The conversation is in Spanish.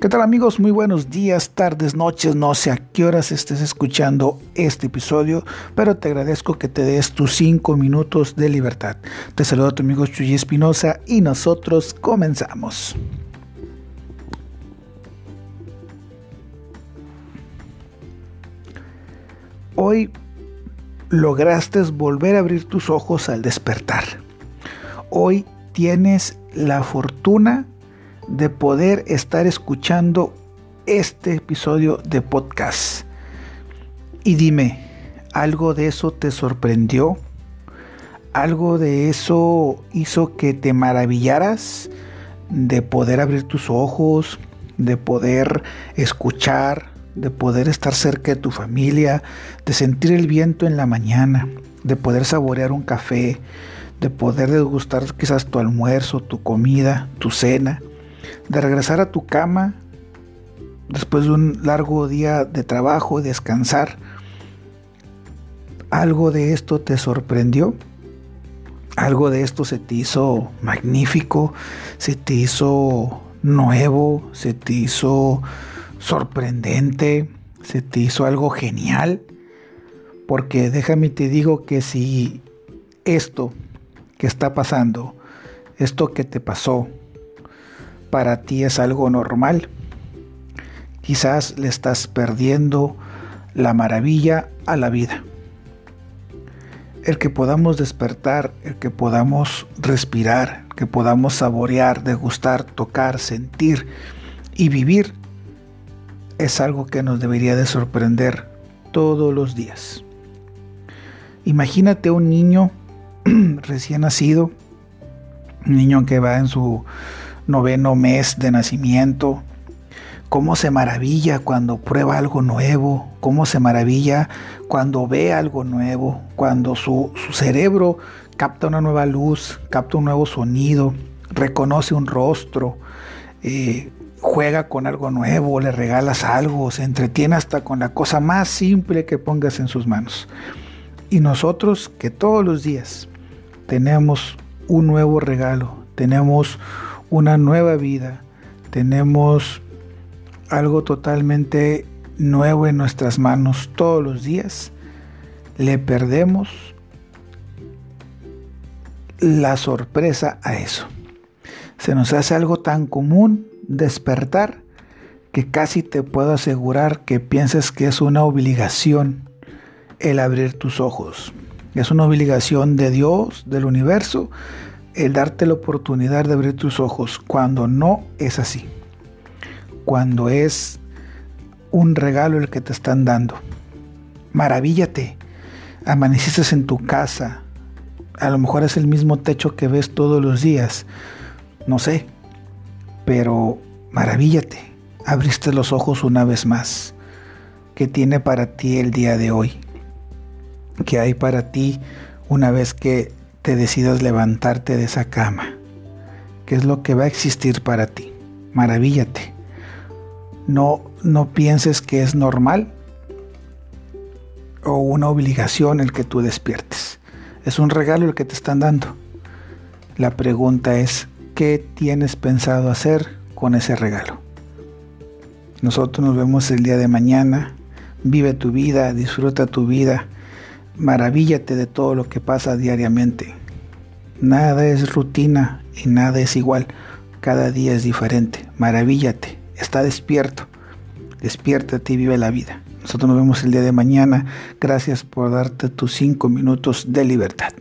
¿Qué tal amigos? Muy buenos días, tardes, noches, no sé a qué horas estés escuchando este episodio, pero te agradezco que te des tus 5 minutos de libertad. Te saludo a tu amigo Chuy Espinosa y nosotros comenzamos. Hoy lograste volver a abrir tus ojos al despertar. Hoy tienes la fortuna de poder estar escuchando este episodio de podcast. Y dime, ¿algo de eso te sorprendió? ¿Algo de eso hizo que te maravillaras de poder abrir tus ojos, de poder escuchar, de poder estar cerca de tu familia, de sentir el viento en la mañana, de poder saborear un café, de poder degustar quizás tu almuerzo, tu comida, tu cena? De regresar a tu cama después de un largo día de trabajo descansar, ¿algo de esto te sorprendió? ¿Algo de esto se te hizo magnífico? ¿Se te hizo nuevo? ¿Se te hizo sorprendente? ¿Se te hizo algo genial? Porque déjame te digo que si esto que está pasando, esto que te pasó, para ti es algo normal. Quizás le estás perdiendo la maravilla a la vida. El que podamos despertar, el que podamos respirar, que podamos saborear, degustar, tocar, sentir y vivir, es algo que nos debería de sorprender todos los días. Imagínate un niño recién nacido, un niño que va en su noveno mes de nacimiento, cómo se maravilla cuando prueba algo nuevo, cómo se maravilla cuando ve algo nuevo, cuando su, cerebro capta una nueva luz, capta un nuevo sonido, reconoce un rostro, eh, juega con algo nuevo, le regalas algo, se entretiene hasta con la cosa más simple que pongas en sus manos. Y nosotros que todos los días tenemos un nuevo regalo, tenemos una nueva vida, tenemos algo totalmente nuevo en nuestras manos todos los días, le perdemos la sorpresa a eso. Se nos hace algo tan común despertar que casi te puedo asegurar que pienses que es una obligación el abrir tus ojos. Es una obligación de Dios, del universo, el darte la oportunidad de abrir tus ojos cuando no es así. Cuando es un regalo el que te están dando. Maravíllate. Amaneciste en tu casa. A lo mejor es el mismo techo que ves todos los días. No sé. Pero maravíllate. Abriste los ojos una vez más. ¿Qué tiene para ti el día de hoy? ¿Qué hay para ti una vez que te decidas levantarte de esa cama. ¿Qué es lo que va a existir para ti? Maravíllate. No, no pienses que es normal o una obligación el que tú despiertes. Es un regalo el que te están dando. La pregunta es, ¿qué tienes pensado hacer con ese regalo? Nosotros nos vemos el día de mañana. Vive tu vida, disfruta tu vida Maravíllate de todo lo que pasa diariamente. Nada es rutina y nada es igual. Cada día es diferente. Maravíllate. Está despierto. Despiértate y vive la vida. Nosotros nos vemos el día de mañana. Gracias por darte tus cinco minutos de libertad.